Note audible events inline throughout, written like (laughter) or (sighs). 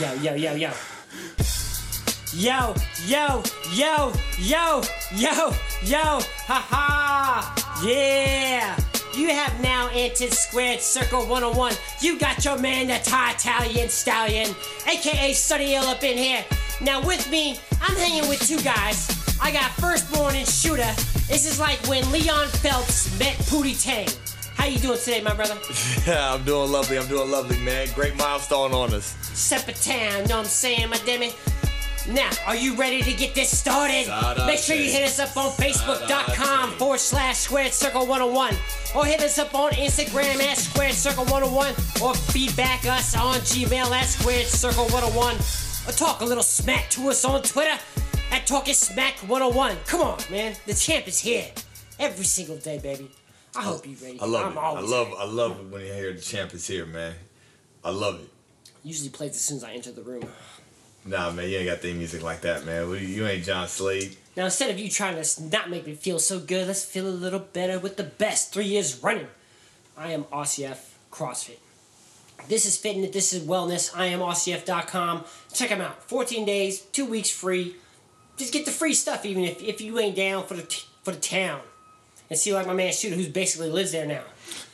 Yo, yo, yo, yo. Yo, yo, yo, yo, yo, yo, ha ha! Yeah! You have now entered Squared Circle 101. You got your man, the Thai Italian Stallion, aka Sonny up in here. Now, with me, I'm hanging with two guys. I got Firstborn and Shoota. This is like when Leon Phelps met Pootie Tang. How you doing today, my brother? (laughs) Yeah, I'm doing lovely. I'm doing lovely, man. Great milestone on us. You know what I'm saying, my damn it? Now, are you ready to get this started? Make sure you hit us up on Facebook.com forward slash Squared Circle 101 or hit us up on Instagram at Squared Circle 101 or feedback us on Gmail at Squared Circle 101 or talk a little smack to us on Twitter at Talking Smack 101. Come on, man. The champ is here every single day, baby. I hope you're ready. I love I'm it. I love ready. I love it when you hear the champ is here, man. I love it. Usually plays as soon as I enter the room. Nah, man, you ain't got theme music like that, man. You ain't John Slade. Now, instead of you trying to not make me feel so good, let's feel a little better with the best three years running. I am RCF CrossFit. This is fitness, this is wellness. I am RCF.com. Check them out. 14 days, two weeks free. Just get the free stuff, even if, if you ain't down for the, t- for the town. And see, like my man Shoota, who's basically lives there now.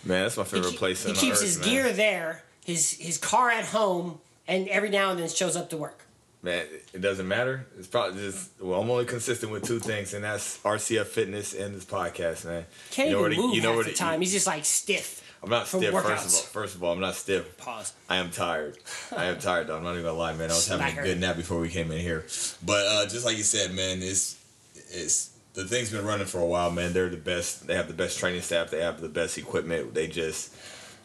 Man, that's my He, favorite ke- place he keeps earth, his man. gear there, his, his car at home, and every now and then shows up to work. Man, it doesn't matter. It's probably just well, I'm only consistent with two things, and that's RCF Fitness and this podcast, man. Can't you know even move you know half the time. He's just like stiff. I'm not stiff. First of all, first of all, I'm not stiff. Pause. I am tired. I am tired though. I'm not even gonna lie, man. I was having Smacker. a good nap before we came in here. But uh, just like you said, man, it's it's the thing's been running for a while, man. They're the best. They have the best training staff. They have the best equipment. They just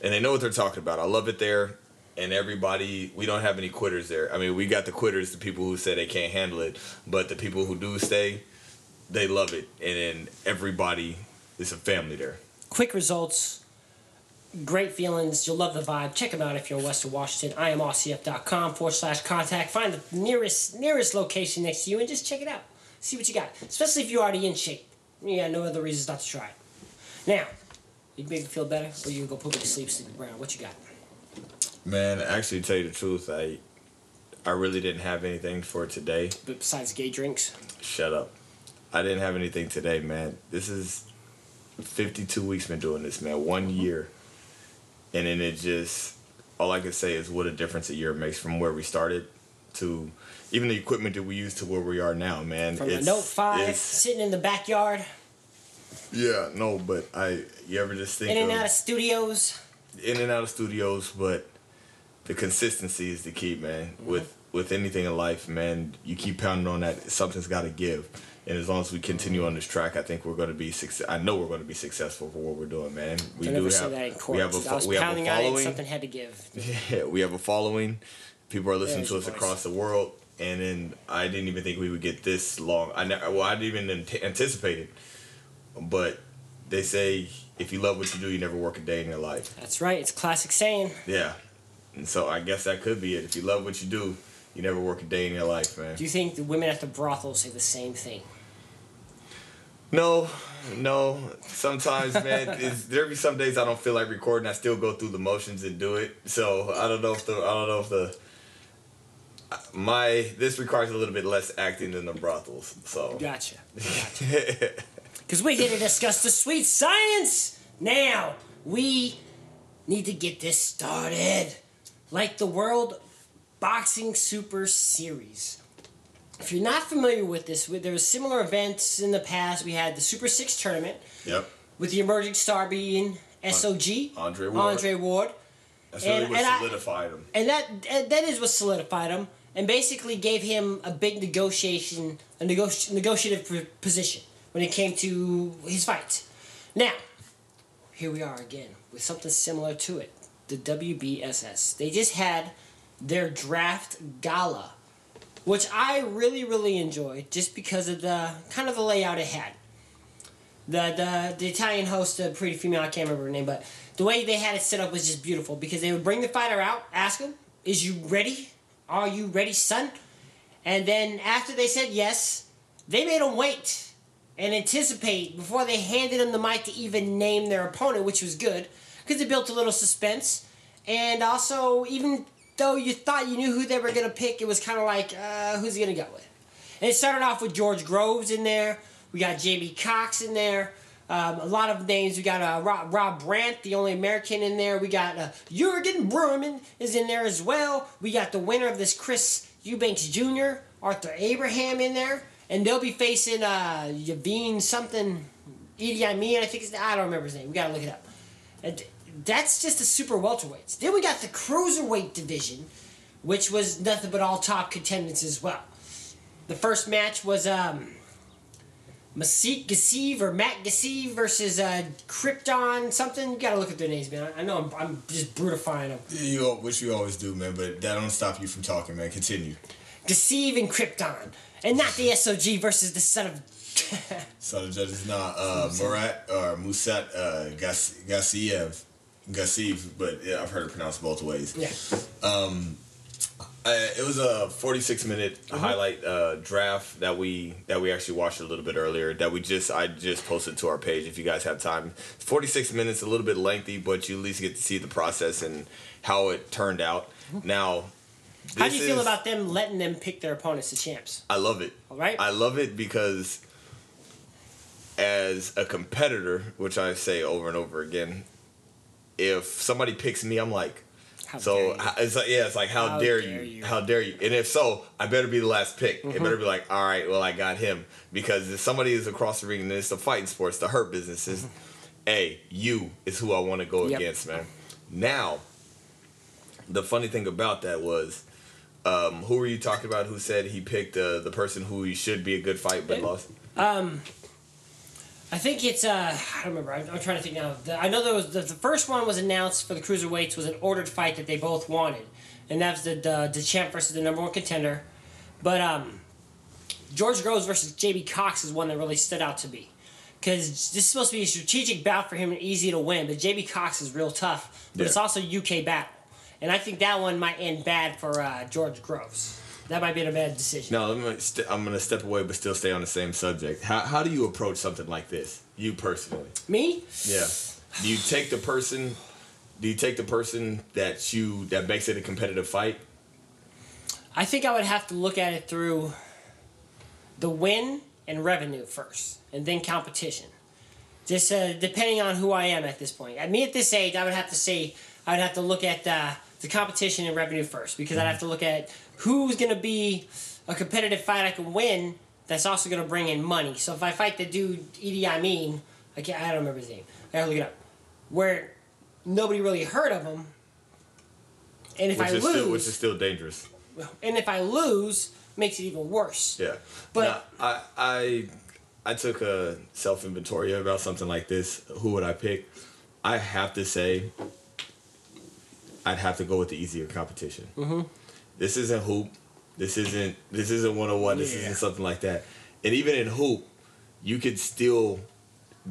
and they know what they're talking about. I love it there. And everybody, we don't have any quitters there. I mean, we got the quitters, the people who say they can't handle it, but the people who do stay, they love it. And then everybody is a family there. quick results, great feelings. You'll love the vibe. Check them out if you're in Western Washington. I am forward slash contact. Find the nearest nearest location next to you and just check it out. See what you got. Especially if you're already in shape. You got no other reasons not to try it. Now, you make me feel better, or you can go put me to sleep, sleep around. What you got? Man, actually, to tell you the truth, I I really didn't have anything for today. But besides gay drinks, Shut up. I didn't have anything today, man. This is 52 weeks been doing this, man. One uh-huh. year. And then it just, all I can say is what a difference a year makes from where we started to even the equipment that we use to where we are now, man. from it's, a Note Five, sitting in the backyard, yeah, no, but I, you ever just think in and of, out of studios. in and out of studios, but the consistency is the key, man. Mm-hmm. With with anything in life, man, you keep pounding on that. Something's got to give, and as long as we continue on this track, I think we're going to be success. I know we're going to be successful for what we're doing, man. We I do have said that in court. we have a I was we have a pounding it and following. something had to give. (laughs) Yeah, we have a following. People are listening There's to us across the world, and then I didn't even think we would get this long. I ne- well, I didn't even ant- anticipate it, but they say if you love what you do, you never work a day in your life. That's right. It's a classic saying. Yeah. And so I guess that could be it. If you love what you do, you never work a day in your life, man. Do you think the women at the brothel say the same thing? No, no. Sometimes, man, (laughs) there be some days I don't feel like recording. I still go through the motions and do it. So I don't know if the I don't know if the my this requires a little bit less acting than the brothels. So Gotcha. Gotcha. (laughs) Because we're here to discuss the sweet science. Now, we need to get this started. Like the World Boxing Super Series. If you're not familiar with this, there was similar events in the past. We had the Super Six tournament yep. with the emerging star being SOG, Andre Ward. Andre Ward. That's really And- what and I- solidified him. and that and that is what solidified him and basically gave him a big negotiation a negoti- negotiative position when it came to his fights. Now here we are again with something similar to it the WBSS they just had their draft gala which I really really enjoyed just because of the kind of the layout it had. The the, the Italian host, a pretty female, I can't remember her name, but the way they had it set up was just beautiful because they would bring the fighter out, ask him, "Is you ready? Are you ready, son?" And then after they said yes, they made him wait and anticipate before they handed him the mic to even name their opponent, which was good because it built a little suspense and also even though you thought you knew who they were gonna pick, it was kind of like, uh, who's he gonna go with? And it started off with George Groves in there. We got Jamie Cox in there. Um, a lot of names. We got uh, Rob, Rob Brandt, the only American in there. We got uh, Jürgen Brähmer is in there as well. We got the winner of this Chris Eubanks Jr., Arthur Abraham in there. And they'll be facing uh, Yavin something, Idi Amin, I think it's, I don't remember his name. We gotta look it up. And that's just the super welterweights. Then we got the cruiserweight division, which was nothing but all top contenders as well. The first match was um, Masik Gassiv or Matt Gassiv versus uh, Krypton something. You gotta look at their names, man. I know I'm, I'm just brutifying them. You, which you always do, man, but that don't stop you from talking, man. Continue. Gassiv and Krypton. And not the SOG versus the son of. (laughs) So the judge is not uh, Murat or Musat uh, Gas- Gassiev. Gassiv, but yeah, I've heard it pronounced both ways. yeah. Uh, it was a 46 minute highlight uh, draft that we that we actually watched a little bit earlier that we just I just posted to our page if you guys have time. 46 minutes a little bit lengthy, but you at least get to see the process and how it turned out. Now, How do you feel is- about them letting them pick their opponents as champs? I love it. All right. I love it because as a competitor, which I say over and over again, if somebody picks me, I'm like, How so it's like, yeah, it's like how, How dare, dare you? you. How dare you? And if so, I better be the last pick. Mm-hmm. It better be like, all right, well, I got him because if somebody is across the ring and it's a fighting sports, the hurt businesses, hey, you is who I want to go Mm-hmm. Yep. against, man. Now, the funny thing about that was. Um, who were you talking about? Who said he picked uh, the person who he should be a good fight but Yeah. lost? I think it's uh I don't remember. I'm, I'm trying to think now. The, I know there was the, the first one was announced for the cruiserweights was an ordered fight that they both wanted, and that was the the, the champ versus the number one contender. But um, George Groves versus JB Cox is one that really stood out to me, because this is supposed to be a strategic bout for him and easy to win. But JB Cox is real tough, but Yeah. it's also UK battle, and I think that one might end bad for uh, George Groves. That might be a bad decision. No, I'm gonna, st- I'm gonna step away, but still stay on the same subject. How, how do you approach something like this? You personally? Me? Yeah. Do you take the person? Do you take the person that you that makes it a competitive fight? I think I would have to look at it through the win and revenue first, and then competition. Just uh, depending on who I am at this point. At me at this age, I would have to say I would have to look at uh, the competition and revenue first because I'd have to look at who's going to be a competitive fight I can win. That's also going to bring in money. So if I fight the dude Idi Amin, I can't. I don't remember his name. I gotta look it up. Where nobody really heard of him, and if Which I lose, still which is still dangerous. and if I lose, makes it even worse. Yeah. But- Now, I I I took a self inventory about something like this. Who would I pick? I have to say, I'd have to go with the easier competition. Mm-hmm. This isn't hoop. This isn't this isn't one on one. This Yeah. isn't something like that. And even in hoop, you could still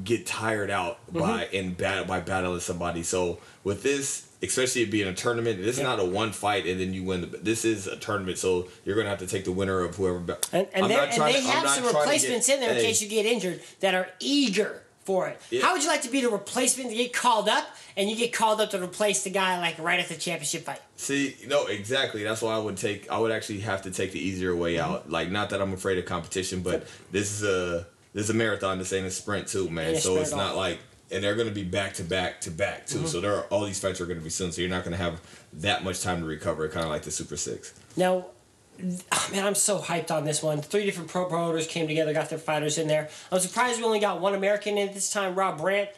get tired out mm-hmm. by in battle by battling somebody. So with this, especially it being a tournament, this is Yeah. not a one fight and then you win. The, this is a tournament, so you're gonna have to take the winner of whoever. ba- And, and, I'm they're- not and they to- have some replacements get- in there in hey, case you get injured that are eager for it. Yeah. How would you like to be the replacement to get called up and you get called up to replace the guy like right at the championship fight? See, no, exactly. That's why I would take. I would actually have to take the easier way Mm-hmm. out. Like, not that I'm afraid of competition, but this is a this is a marathon. This ain't a sprint too, man. So it's not like, and they're gonna be back to back to back Mm-hmm. too. So there are all these fights are gonna be soon. So you're not gonna have that much time to recover. Kind of like the Super Six. Now, oh, man, I'm so hyped on this one. Three different pro promoters came together, got their fighters in there. I'm surprised we only got one American in this time, Rob Brandt,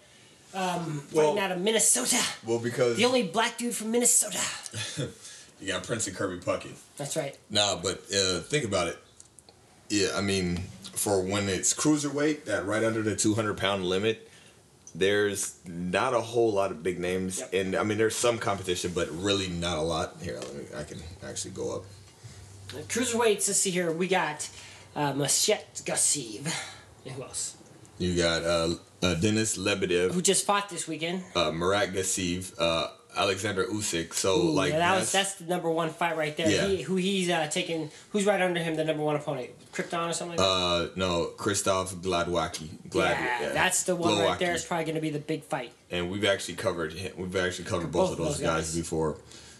um, Well- fighting out of Minnesota. Well, because The only black dude from Minnesota. (laughs) you got Prince and Kirby Puckett. That's right. Nah, but uh, think about it. Yeah, I mean, for when it's cruiserweight, that right under the 200 pound limit, there's not a whole lot of big names, Yep. and I mean, there's some competition, but really not a lot. Here, let me, I can actually go up. Cruiserweights, let's see here. We got uh, Mashet Gassiv. Who else? You got uh, uh, Denis Lebedev, Who just fought this weekend. uh, Marat Gassiv, uh, Alexander Usyk. So Ooh, like yeah, that was that's, that's the number one fight right there. Yeah. He, who he's uh, taking? Who's right under him? The number one opponent, Krypton or something like that. uh, no Christoph Gladwacki. Glad, yeah, that's the one right there. Glowacki. Is probably going to be the big fight. and we've actually covered him- we've actually covered both, of those, guys. before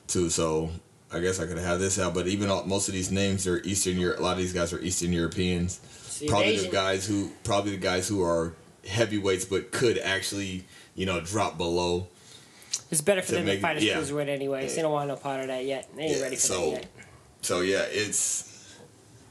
too so I guess I could have this out, but even all, most of these names are Eastern Europe. A lot of these guys are Eastern Europeans. See, probably Asian- the guys who probably the guys who are heavyweights, but could actually you know drop below. It's better for them make- to fight a yeah. cruiserweight anyways. They don't want no part of that yet. They ain't Yeah, ready for so- that yet. So yeah, it's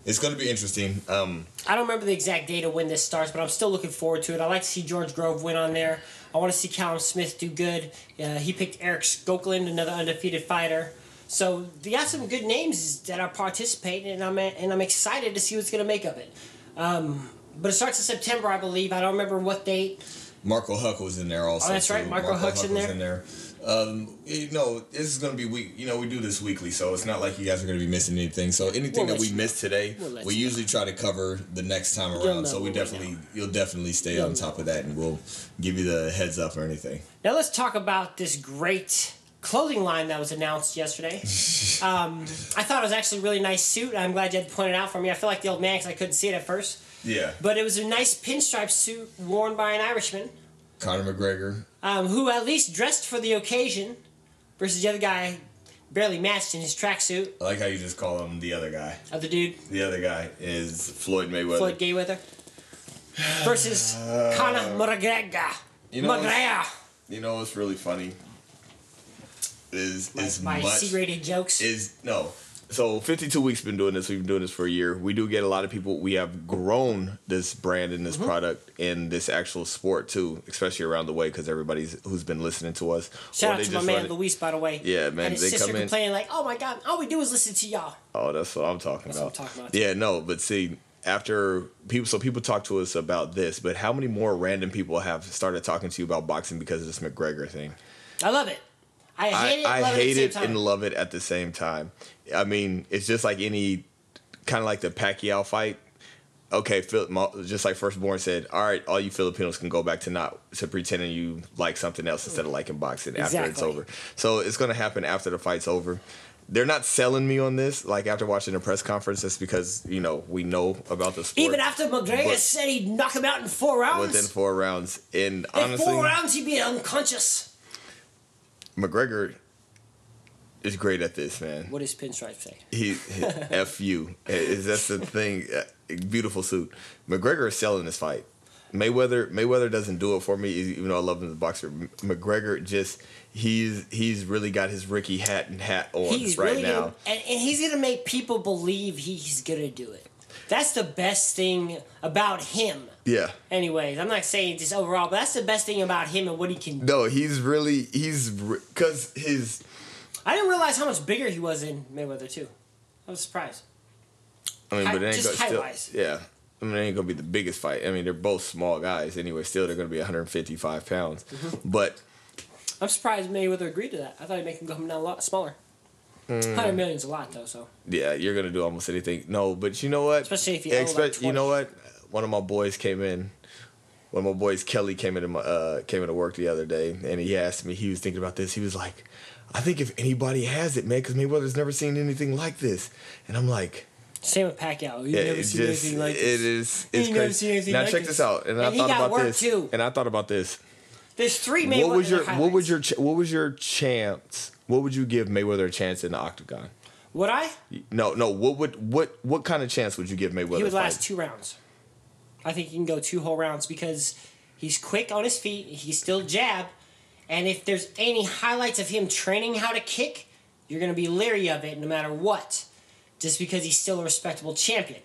it's going to be interesting. Um, I don't remember the exact date of when this starts, but I'm still looking forward to it. I like to see George Grove win on there. I want to see Callum Smith do good. Uh, he picked Erik Skoglund, another undefeated fighter. So we got some good names that are participating, and I'm and I'm excited to see what's going to make of it. Um, but it starts in September, I believe. I don't remember what date. Marco Huck was in there also. Oh, that's right. too. Marco Huck's in was there. in there. Um, you know, this is going to be week. You know, we do this weekly, so it's not like you guys are going to be missing anything. So anything We'll that we you missed today, We'll we usually try to cover the next time around. So we definitely, you'll definitely stay You'll on top of that, and we'll give you the heads up or anything. Now let's talk about this great clothing line that was announced yesterday. (laughs) um, I thought it was actually a really nice suit. I'm glad you had to point it out for me. I feel like the old man because I couldn't see it at first. Yeah, But it was a nice pinstripe suit worn by an Irishman Conor McGregor. um, who at least dressed for the occasion versus the other guy barely matched in his tracksuit. I like how you just call him the other guy. Other dude, The other guy is Floyd Mayweather. Floyd Mayweather. Versus (sighs) Conor McGregor. You know, McGregor. You know what's really funny? Is is My much C-rated jokes. is no. So 52 weeks been doing this. We've been doing this for a year. We do get a lot of people. We have grown this brand and this Mm-hmm. product in this actual sport too, especially around the way because everybody's who's been listening to us. Shout or out to my man Luis, by the way. Yeah, man, And his they sister come in- complaining like, "Oh my God, all we do is listen to y'all." Oh, that's what I'm talking That's about. what I'm talking about. Yeah, no, but see, after people, so people talk to us about this, but how many more random people have started talking to you about boxing because of this McGregor thing? I love it. I hate it. I, hate it, it at the same and love it at the same time. I mean, it's just like any kind of like the Pacquiao fight. Okay, Phil, just like Firstborn said, all right, all you Filipinos can go back to not to pretending you like something else instead of mm. liking boxing after it's over. So it's gonna happen after the fight's over. They're not selling me on this. Like after watching the press conference, it's because you know we know about the sport Even after McGregor But- said he'd knock him out in four rounds. within four rounds. And in honestly, four rounds, he'd be unconscious. McGregor is great at this, man. What does Pinstripe say? He, he (laughs) f you. Is that's the thing? Uh, Beautiful suit. McGregor is selling this fight. Mayweather Mayweather doesn't do it for me, even though I love him as a boxer. McGregor just he's he's really got his Ricky hat and hat on He's right really now. gonna, and, and he's gonna make people believe he's gonna do it. That's the best thing about him. Yeah. Anyways, I'm not saying it's just overall, but that's the best thing about him and what he can do. No, he's really he's because his I didn't realize how much bigger he was in Mayweather too. I was surprised. I mean, but it ain't just gonna still, yeah. I mean, it ain't gonna be the biggest fight. I mean, they're both small guys anyway. Still, they're gonna be 155 pounds. Mm-hmm. But I'm surprised Mayweather agreed to that. I thought he'd make him go down a lot smaller. Mm. Hundred million's a lot though, so Yeah, you're gonna do almost anything. No, but you know what? Especially if you owe, like, Expect- you know what? One of my boys came in. One of my boys, Kelly, came into my uh, came into work the other day, and he asked me. He was thinking about this. He was like, "I think if anybody has it, man, because Mayweather's never seen anything like this." And I'm like, same with Pacquiao. You yeah, never seen just anything like it this. It's You it's never crazy. seen anything now like check this. this out, and, I And he thought got about this, too. and I thought about this. There's three Mayweather. what was your what was your ch- what was your chance? What would you give Mayweather a chance in the octagon? Would I? No, no. What would what what kind of chance would you give Mayweather? He would last two rounds. I think he can go two whole rounds because he's quick on his feet. He still jab, and if there's any highlights of him training how to kick, you're gonna be leery of it no matter what, just because he's still a respectable champion.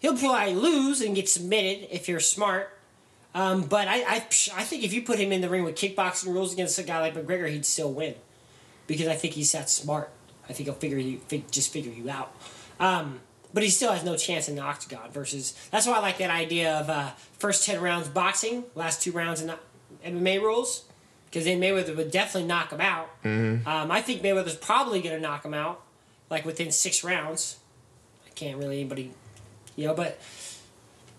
He'll probably lose and get submitted if you're smart. Um, but I, I, I think if you put him in the ring with kickboxing rules against a guy like McGregor, he'd still win, because I think he's that smart. I think he'll figure you, just figure you out. Um, but he still has no chance in the octagon. Versus that's why I like that idea of uh, first ten rounds boxing, last two rounds in MMA rules, because then Mayweather would definitely knock him out. Um, I think Mayweather's probably going to knock him out, like within six rounds. I can't really anybody, you know, but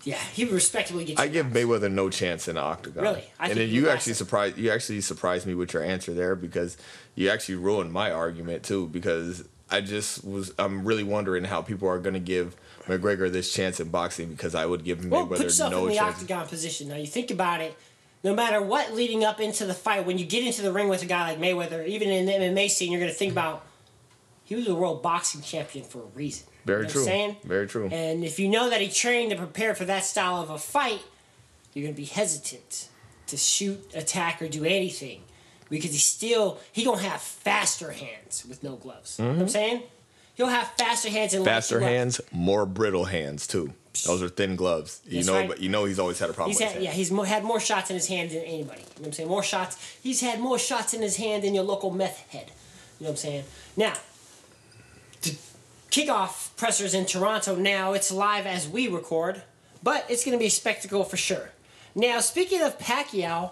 yeah, he would respectably get. I give. Mayweather no chance in the octagon. Really? I and then you actually surprised you actually surprised me with your answer there because you actually ruined my argument too because I just was I'm really wondering how people are going to give McGregor this chance in boxing because I would give Mayweather Well, put yourself no in the chance. octagon position. Now you think about it. No matter what, leading up into the fight, when you get into the ring with a guy like Mayweather, even in the MMA scene, you're going to think about he was a world boxing champion for a reason. Very You know what true. I'm saying? Very true. And if you know that he trained to prepare for that style of a fight, you're going to be hesitant to shoot, attack, or do anything because he's still he gonna have faster hands with no gloves. You know what I'm saying? He'll have faster hands and Mm-hmm. Faster hands, more brittle hands too. Those are thin gloves. You That's know, right. but you know he's always had a problem He's with had, yeah, he's mo- had more shots in his hand than anybody. You know what I'm saying? More shots. He's had more shots in his hand than your local meth head. You know what I'm saying? Now, the kickoff pressers in Toronto now. It's live as we record, but it's going to be a spectacle for sure. Now, speaking of Pacquiao,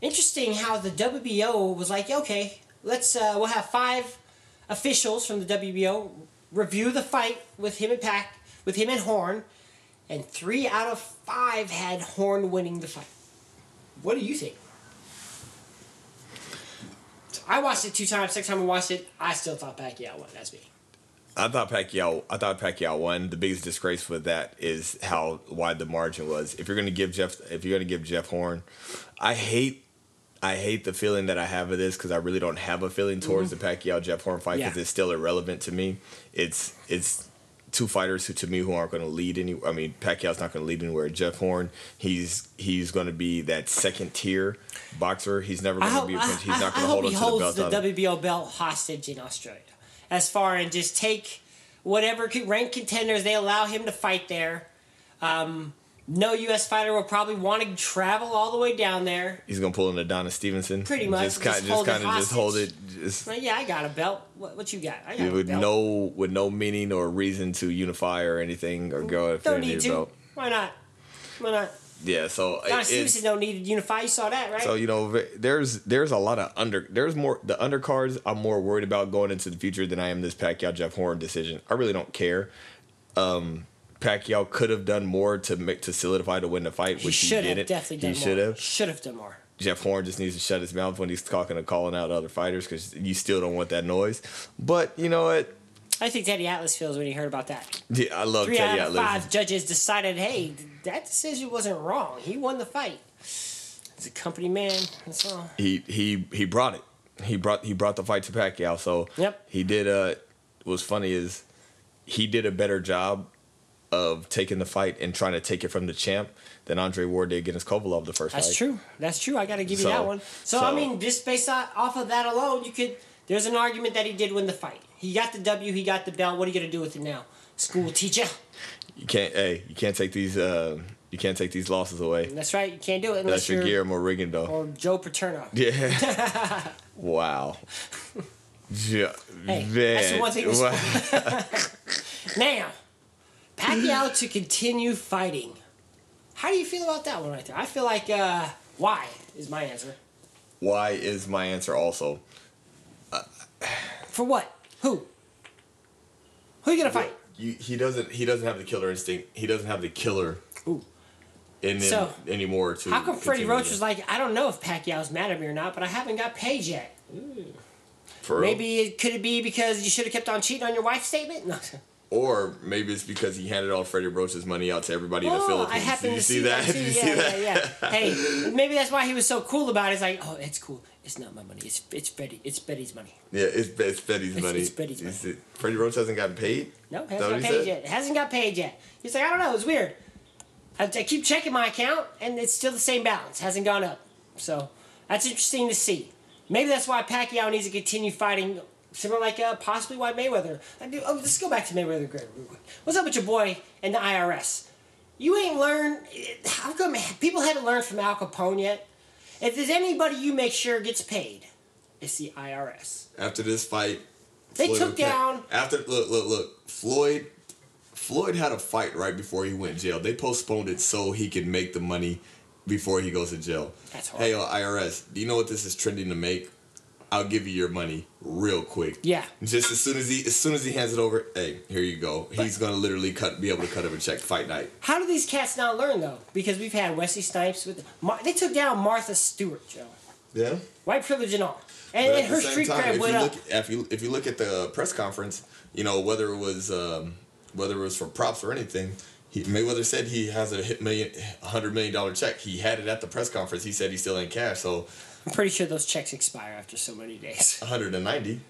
interesting how the WBO was like, okay, let's uh, we'll have five officials from the WBO review the fight with him and Pac, with him and Horn, and three out of five had Horn winning the fight. What do you think? I watched it two times. Second time I watched it, I still thought Pacquiao won. That's me. I thought Pacquiao. I thought Pacquiao won. The biggest disgrace with that is how wide the margin was. If you're gonna give Jeff, if you're gonna give Jeff Horn, I hate, I hate the feeling that I have of this because I really don't have a feeling towards the Pacquiao Jeff Horn fight because Mm-hmm. Yeah. it's still irrelevant to me. It's it's two fighters who to me who aren't going to lead any. I mean, Pacquiao's not going to lead anywhere. Jeff Horn, he's he's going to be that second tier boxer. He's never going to be. A, I, he's I, I going to hold on to the holds belt. the WBO belt hostage in Australia. As far and just take whatever rank contenders they allow him to fight there. Um, no U.S. fighter will probably want to travel all the way down there. He's gonna pull in Adonis Stevenson. Pretty much, Just kind, hold just it kind of just hold it, just Well, yeah, I got a belt. What, what you got? I got a with belt. no with no meaning or reason to unify or anything or go if Don't need to. belt. Why not? Why not? Yeah, so Don it- Stevenson don't need to unify. You saw that, right? so you know there's there's a lot of under there's more the undercards I'm more worried about going into the future than I am this Pacquiao Jeff Horn decision. I really don't care. Um, Pacquiao could have done more to make to solidify to win the fight, he which he, should have didn't. definitely done he more. should have. Should have done more. Jeff Horn just needs to shut his mouth when he's talking and calling out other fighters because you still don't want that noise. But you know what? I think Teddy Atlas feels when he heard about that. Yeah, I love Three Teddy out of Atlas. five judges decided, hey, that decision wasn't wrong. He won the fight. He's a company man. That's all. he he he brought it. He brought he brought the fight to Pacquiao. So Yep. he did. Uh, what's funny is he did a better job of taking the fight and trying to take it from the champ than Andre Ward did against Kovalev the first That's fight. true. That's true. I got to give you that one. So, I mean, just based off of that alone, you could. There's an argument that he did win the fight. He got the W. He got the belt. What are you gonna do with it now? School teacher. You can't. Hey, you can't take these. Uh, you can't take these losses away. That's right. You can't do it unless That's your you're Guillermo Rigondeaux. or Joe Paterno. (laughs) Yeah. (laughs) wow. yeah. Hey, man. that's the one thing. (laughs) Now, Pacquiao to continue fighting. How do you feel about that one right there? I feel like uh, why is my answer. Why is my answer also? For what? Who? Who are you gonna fight? You, he doesn't. He doesn't have the killer instinct. He doesn't have the killer Ooh. in him So, anymore. To How come Freddie Roach was like, I don't know if Pacquiao's mad at me or not, but I haven't got paid yet. For real? Maybe it could it be because you should have kept on cheating on your wife's statement? No. Or maybe it's because he handed all Freddie Roach's money out to everybody in the Oh, Philippines. I happened Did you to see that? too. You yeah, see yeah, that? yeah. (laughs) Hey, maybe that's why he was so cool about it. It's like, oh, it's cool. It's not my money. It's it's Betty. It's Betty's money. Yeah, it's, it's Betty's money. it's Betty's money. see- Freddie Roach hasn't gotten paid. No, hasn't got paid said? yet. It hasn't got paid yet. He's like, I don't know. It's weird. I, I keep checking my account, and it's still the same balance. Hasn't gone up. So that's interesting to see. Maybe that's why Pacquiao needs to continue fighting, similar like uh, possibly why Mayweather. I do, oh, let's go back to Mayweather. Real quick. What's up with your boy and the IRS? You ain't learned. How come people haven't learned from Al Capone yet? If there's anybody you make sure gets paid, it's the IRS. After this fight, They Floyd took pay- down- After look, look, look. Floyd, Floyd had a fight right before he went jail. They postponed it so he could make the money before he goes to jail. That's Hey, horrible. uh, IRS, do you know what this is trending to make? I'll give you your money real quick. Yeah. Just as soon as he as soon as he hands it over, hey, here you go. He's gonna literally cut be able to cut him a check fight night. How do these cats not learn though? Because we've had Wesley Snipes with Mar- they took down Martha Stewart, Joe. Yeah. White privilege and all, and, and her street time, cred if went you up. look if you if you look at the press conference, you know whether it was um, whether it was for props or anything, he, Mayweather said he has a hit million, a hundred million dollar check. He had it at the press conference. He said he still ain't cash, so I'm pretty sure those checks expire after so many days. a hundred and ninety.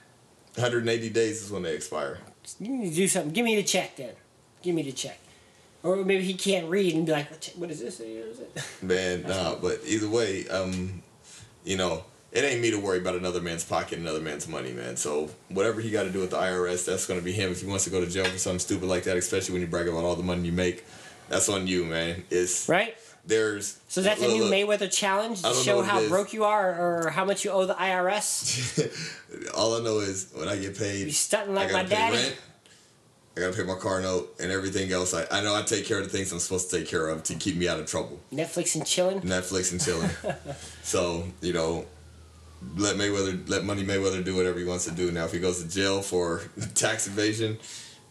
180 days is when they expire. You need to do something. Give me the check then. Give me the check. Or maybe he can't read and be like, "What- what is this? What is it? (laughs) Man, nah, but either way, um, you know, it ain't me to worry about another man's pocket, another man's money, man. So whatever he got to do with the IRS, that's gonna be him. If he wants to go to jail for something stupid like that, especially when you brag about all the money you make, that's on you, man. It's Right? There's So that's a new look, Mayweather challenge to show how broke you are or how much you owe the IRS. (laughs) all I know is when I get paid, You stunting like I my gotta pay daddy. rent. I gotta pay my car note and everything else. I, I know I take care of the things I'm supposed to take care of to keep me out of trouble. Netflix and chilling. Netflix and chilling. (laughs) so you know, let Mayweather, let Money Mayweather do whatever he wants to do. Now, if he goes to jail for (laughs) tax evasion,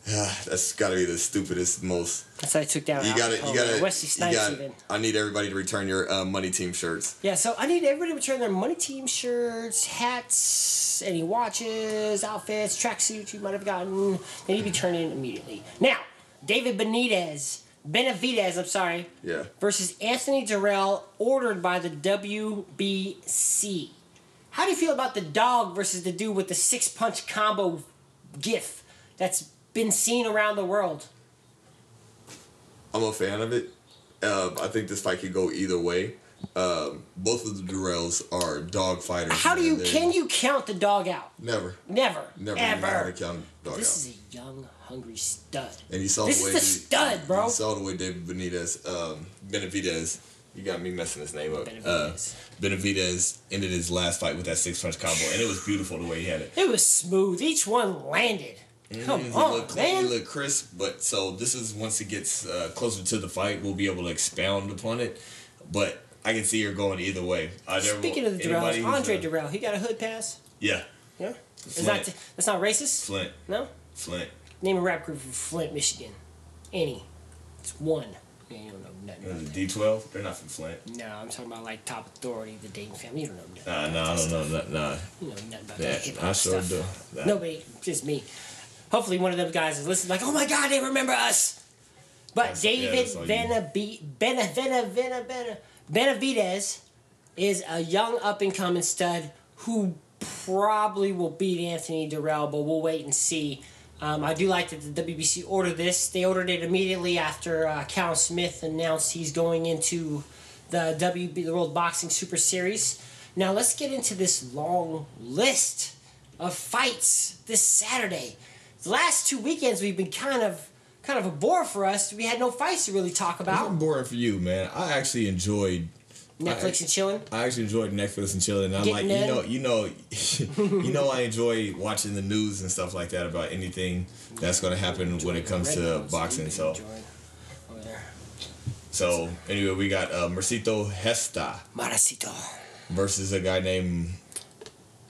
that's got to be the stupidest, most. That's how I took down You got to You got to Wesley You Snipes got. even. I need everybody to return your uh, Money Team shirts. Yeah, so I need everybody to return their money team shirts, hats, any watches, outfits, tracksuits you might have gotten. They need to be turned in immediately. Now, David Benitez, Benavidez, I'm sorry, Yeah. versus Anthony Dirrell, ordered by the WBC. How do you feel about the dog versus the dude with the six punch combo gif that's been seen around the world? I'm a fan of it. Um, I think this fight could go either way. Um, both of the Dirrells are dog fighters. How do you can you count the dog out? Never, Never, never ever. count a dog This out. is a young, hungry stud. And you saw This the is way the he- stud, bro. You saw the way David Benitez, um, Benavidez, you got me messing his name up. Benavidez. Uh, Benavidez ended his last fight with that six punch combo, and it was beautiful the way he had it. It was smooth. Each one landed. Come on, clean, man. He looked crisp, but so this is once it gets uh, closer to the fight, we'll be able to expound upon it. But I can see her going either way. I never, Speaking of the Dirrells, Andre uh, Dirrell, he got a hood pass. Yeah, Yeah, is Flint. that that's not racist? Flint, No. Flint. Name a rap group from Flint, Michigan. Any. It's one. Yeah, you don't know nothing. About it D twelve? They're not from Flint. No, I'm talking about like top authority, the Dayton family. You don't know nothing. Nah, about nah, I don't know. stuff. Nah. You know nothing about Yeah, that hip I sure stuff. do. Nah. Nobody, just me. Hopefully, one of them guys is listening, like, oh my god, they remember us. But That's- David that's all you- Benavi- Bena, Bena, Bena, Bena, Benavidez is a young up and coming stud who probably will beat Anthony Dirrell, but we'll wait and see. Um, I do like that the WBC ordered this. They ordered it immediately after uh, Cal Smith announced he's going into the WB, the World Boxing Super Series. Now let's get into this long list of fights this Saturday. The last two weekends we've been kind of kind of a bore for us. We had no fights to really talk It's about. not boring for you, man. I actually enjoyed. Netflix and chilling. I actually enjoyed Netflix and chilling. And I'm like, Getting you know, you know, (laughs) you know, I enjoy watching the news and stuff like that about anything that's going to happen when it comes to boxing. So, enjoying over there. so anyway, we got uh, Mercito Hesta Maracito. versus a guy named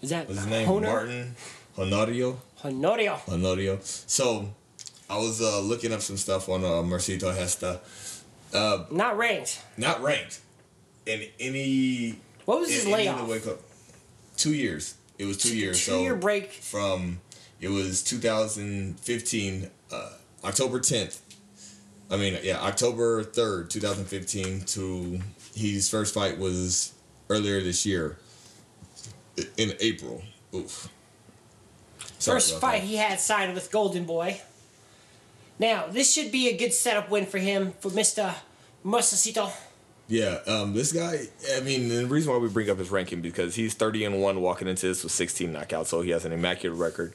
Is that his name? Martin Honorio. Honorio. Honorio. So, I was uh, looking up some stuff on uh, Mercito Hesta. Not ranked. Not ranked in any What was his in of layoff? the wake up. Two years. It was two years. Two so year break. from it was 2015 uh, October 10th. I mean, yeah, October 3rd, 2015 to his first fight was earlier this year in April. Oof. Sorry First fight that. he had signed with Golden Boy. Now, this should be a good setup win for him, for Mr. Maracito. Yeah, um, this guy. I mean, the reason why we bring up his ranking because he's thirty and one walking into this with sixteen knockouts, so he has an immaculate record.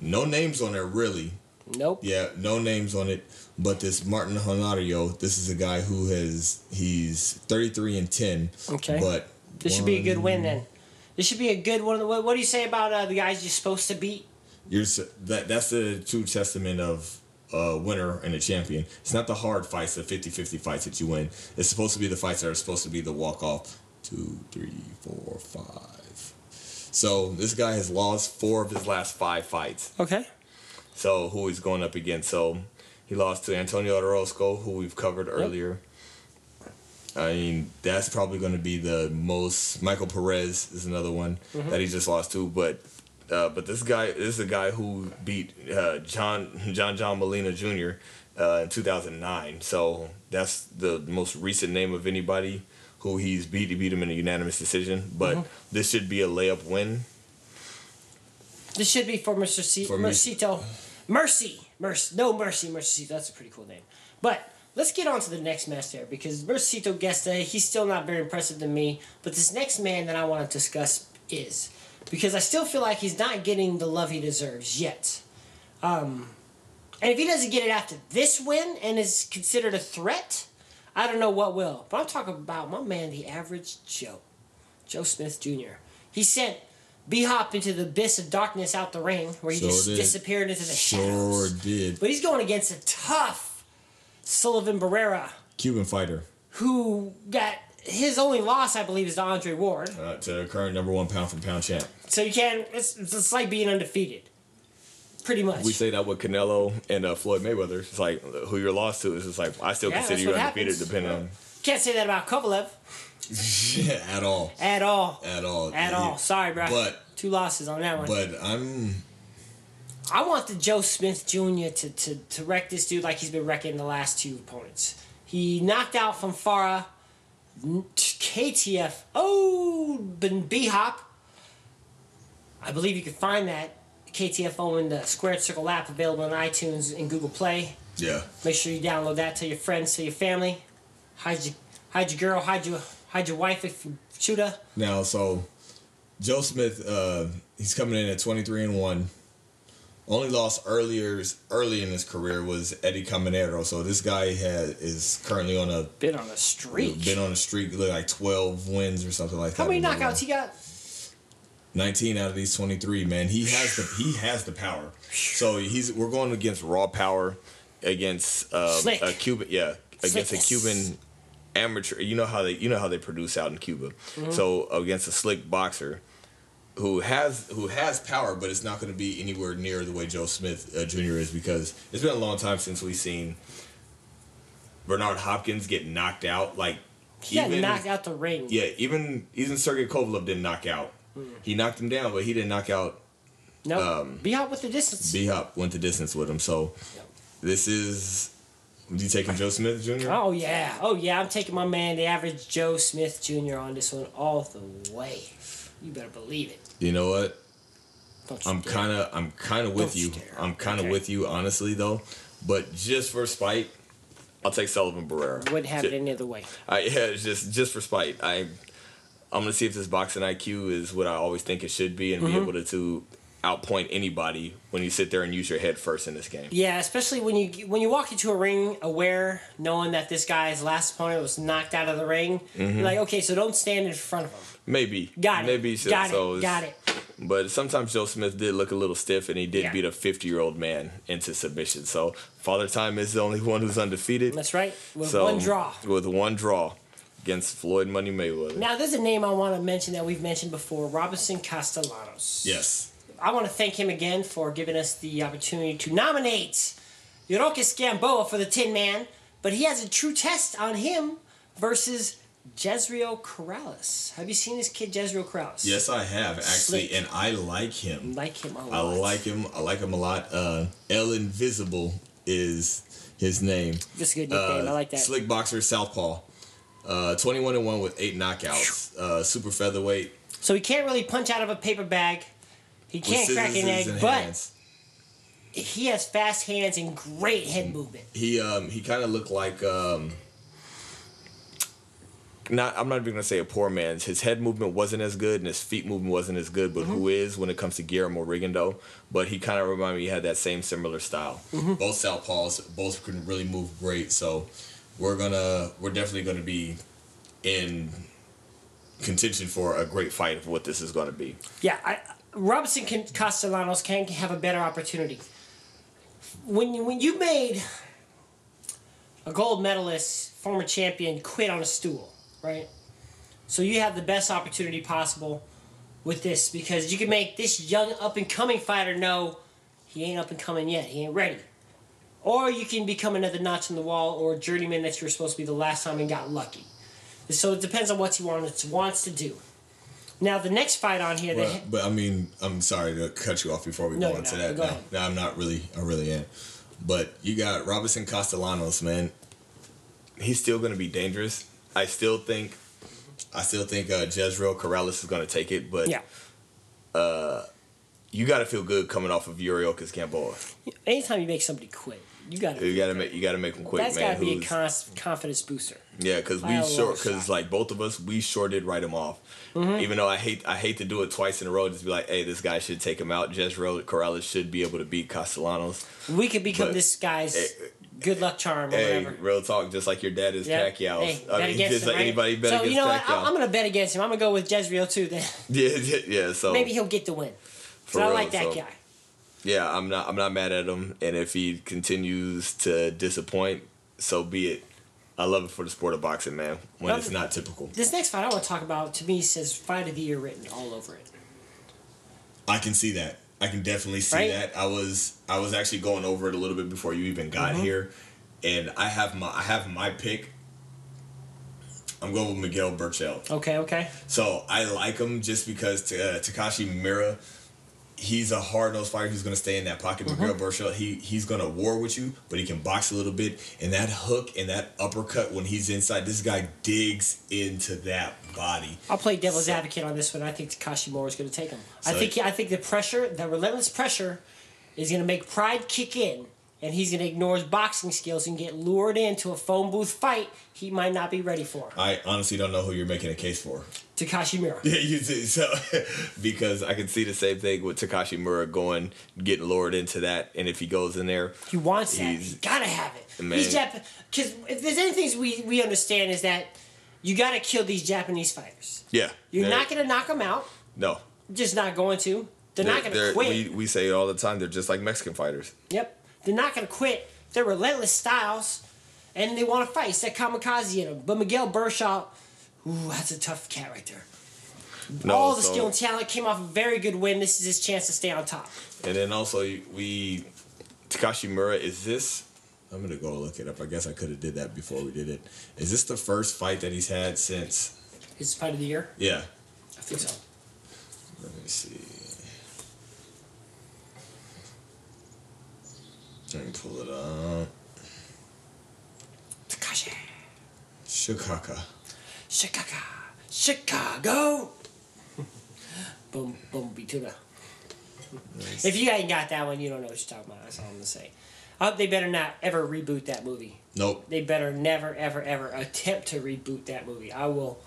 No names on there really. Nope. Yeah, no names on it. But this Martin Honorio, this is a guy who has he's thirty three and ten. Okay. But This should be a good win then. This should be a good one. What, what do you say about uh, the guys you're supposed to beat? You're that that's the true testament of a winner and a champion. It's not the hard fights, the 50-50 fights that you win. It's supposed to be the fights that are supposed to be the walk off. Two, three, four, five. So this guy has lost four of his last five fights. Okay. So who he's going up against? So he lost to Antonio Orozco, who we've covered earlier. I mean, that's probably going to be the most. Michael Perez is another one mm-hmm. that he just lost to, but uh, but this guy this is a guy who beat uh, John John John Molina Jr. Uh, in 2009. So that's the most recent name of anybody who he's beat. He beat him in a unanimous decision, but this should be a layup win. This should be for Mr. C- For me. Mercito. Mercy. Mercy. No Mercy. Mercy. That's a pretty cool name. But let's get on to the next match there because Mercito Gesta, he's still not very impressive to me. But this next man that I want to discuss is because I still feel like he's not getting the love he deserves yet. Um, and if he doesn't get it after this win and is considered a threat, I don't know what will. But I'm talking about my man, the average Joe. Joe Smith Jr. He sent B Hop into the abyss of darkness out the ring where he Sure just did. disappeared into the Sure shadows. did. But he's going against a tough Sullivan Barrera Cuban fighter who got his only loss, I believe, is to Andre Ward. uh, to the current number one pound for pound champ. So you can't, it's, it's like being undefeated. Pretty much. We say that with Canelo and uh, Floyd Mayweather. It's like who you're lost to is just like I still Yeah, consider you undefeated, happens. depending Can't say that about Kovalev (laughs) on at all, at all. at all, At all. Sorry, bro. But Two losses on that one. but I'm I want the Joe Smith Jr. to, to, to wreck this dude like he's been wrecking the last two opponents. He knocked out Fonfara, KTF, oh, B Hop. I believe you can find that KTFO in the Squared Circle app available on iTunes and Google Play. yeah. Make sure you download that to your friends, to your family. Hide your, hide your girl, hide your, hide your wife if you shoot her. Now so Joe Smith, uh, he's coming in at 23 and one. Only lost earlier early in his career was Eddie Caminero. So this guy had is currently on a Been on a streak. been on a streak like 12 wins or something like How that. How many in a row. knockouts he got? 19 out of these 23 man he has the he has the power so he's we're going against raw power against uh, a cuban yeah against a cuban amateur you know how they you know how they produce out in cuba Mm-hmm. so against a slick boxer who has who has power but it's not going to be anywhere near the way joe smith uh, jr is because it's been a long time since we've seen bernard hopkins get knocked out like He got knocked out the ring. yeah, even even Sergey Kovalev didn't knock out. He knocked him down, but he didn't knock out. No, Um, be out with the distance. B Hop went the distance with him. So this is you taking Joe Smith Jr. oh yeah, oh yeah. I'm taking my man, the average Joe Smith Jr. on this one all the way. You better believe it. You know what? I'm kind of I'm kind of with you. stare. I'm kind of Okay. with you, honestly though. But just for spite, I'll take Sullivan Barrera. wouldn't have it any other way. I, (laughs) yeah, just just for spite. I I'm gonna see if this boxing IQ is what I always think it should be, and Mm-hmm. be able to, to outpoint anybody when you sit there and use your head first in this game. Yeah, especially when you when you walk into a ring aware, knowing that this guy's last opponent was knocked out of the ring. Mm-hmm. You're like, okay, so don't stand in front of him. Maybe. Got it. Maybe so. got so it. Got it. But sometimes Joe Smith did look a little stiff, and he did Yeah. beat a 50 year old man into submission. So Father Time is the only one who's undefeated. That's right. With so, one draw. With one draw against Floyd Money Mayweather. Now, there's a name I want to mention that we've mentioned before: Robinson Castellanos. yes. I want to thank him again for giving us the opportunity to nominate Yuriorkis Gamboa for the Tin Man, but he has a true test on him versus Jezreel Corrales. Have you seen this kid, Jezreel Corrales? Yes, I have actually, Slick. and I like him. Like him a lot. I like him. I like him a lot. Uh, El Invisible is his name. That's a good nickname. Uh, I like that. Slick boxer, southpaw. Uh, 21 and 1 with eight knockouts. Uh, super featherweight. So he can't really punch out of a paper bag. He can't crack an egg, but hands. he has fast hands and great head movement. he um he kind of looked like um not I'm not even gonna say a poor man's. His head movement wasn't as good and his feet movement wasn't as good. But who is when it comes to Guillermo Rigondeaux? But he kind of reminded me he had that same similar style. Both southpaws, both can really move great. So we're gonna we're definitely gonna be in contention for a great fight of what this is gonna be. Yeah, I, Robinson can, Castellanos can have a better opportunity. When when you made a gold medalist, former champion, quit on a stool, right? So you have the best opportunity possible with this because you can make this young up and coming fighter know he ain't up and coming yet, he ain't ready. Or you can become another notch in the wall or a journeyman that you were supposed to be the last time and got lucky. So it depends on what he wants wants to do. Now the next fight on here, Well, but I mean, I'm sorry to cut you off before we No, go into no, that. go No, ahead. no, I'm not really. I really am. But you got Robinson Castellanos, man. He's still going to be dangerous. I still think. I still think uh, Jezreel Corrales is going to take it, but yeah. you got to feel good coming off of Yuriorkis Gamboa. Anytime you make somebody quit, you got to. You got to make you got to make them quit, That's got to be a cons- confidence booster. Yeah, because we sure because like both of us, we sure did write him off. Mm-hmm. Even though I hate I hate to do it twice in a row, just be like, hey, this guy should take him out. Jezreel Corrales should be able to beat Castellanos. We could become But- this guy's good luck charm or Hey, whatever. real talk, just like your dad is Yeah. Pacquiao. Hey, I mean, just him, like right? anybody bet so against you know what? Pacquiao. I- I'm gonna bet against him. I'm gonna go with Jezreel too. Then (laughs) yeah, yeah, yeah. So maybe he'll get the win. So I like that so- guy. yeah, I'm not I'm not mad at him, and if he continues to disappoint, so be it. I love it for the sport of boxing, man. When Love it's not typical. This next fight I want to talk about to me says fight of the year written all over it. I can see that. I can definitely see Right? that. I was I was actually going over it a little bit before you even got Mm-hmm. here, and I have my I have my pick. I'm going with Miguel Berchelt. Okay, okay. So I like him just because t- uh, Takashi Miura, he's a hard nosed fighter who's going to stay in that pocket. Mm-hmm. Miguel Berchelt, he he's going to war with you, but he can box a little bit. And that hook and that uppercut when he's inside, this guy digs into that body. I'll play devil's So- advocate on this one. I think Takashi Miura is going to take him. I So- think I think the pressure, the relentless pressure, is going to make pride kick in, and he's going to ignore his boxing skills and get lured into a phone booth fight he might not be ready for. I honestly don't know who you're making a case for. Takashi Miura. (laughs) Yeah, you see, so (laughs) because I can see the same thing with Takashi Miura going getting lured into that, and if he goes in there, He wants that. He's- He's gotta have it. Man. He's Jap. Because if there's anything we we understand is that you gotta kill these Japanese fighters. yeah, You're not gonna knock them out. no. Just not going to. They're, not gonna they're- quit. We, we say it all the time. They're just like Mexican fighters. Yep. They're not going to quit. They're relentless styles, and they want to fight. It's that kamikaze in them. But Miguel Berchelt, ooh, that's a tough cat right there. No, All the so- skill and talent came off a very good win. This is his chance to stay on top. And then also we Takashi Miura is this I'm gonna go look it up. I guess I could have did that before we did it. Is this the first fight that he's had since His fight of the year? Yeah. I think so. Let me see. Let me pull it up. Takashi. Shikaka. Chicago. Chicago. (laughs) boom, boom, be tuna. If you ain't got that one, you don't know what you're talking about. That's all I'm going to say. I hope they better not ever reboot that movie. Nope. They better never, ever, ever attempt to reboot that movie. I will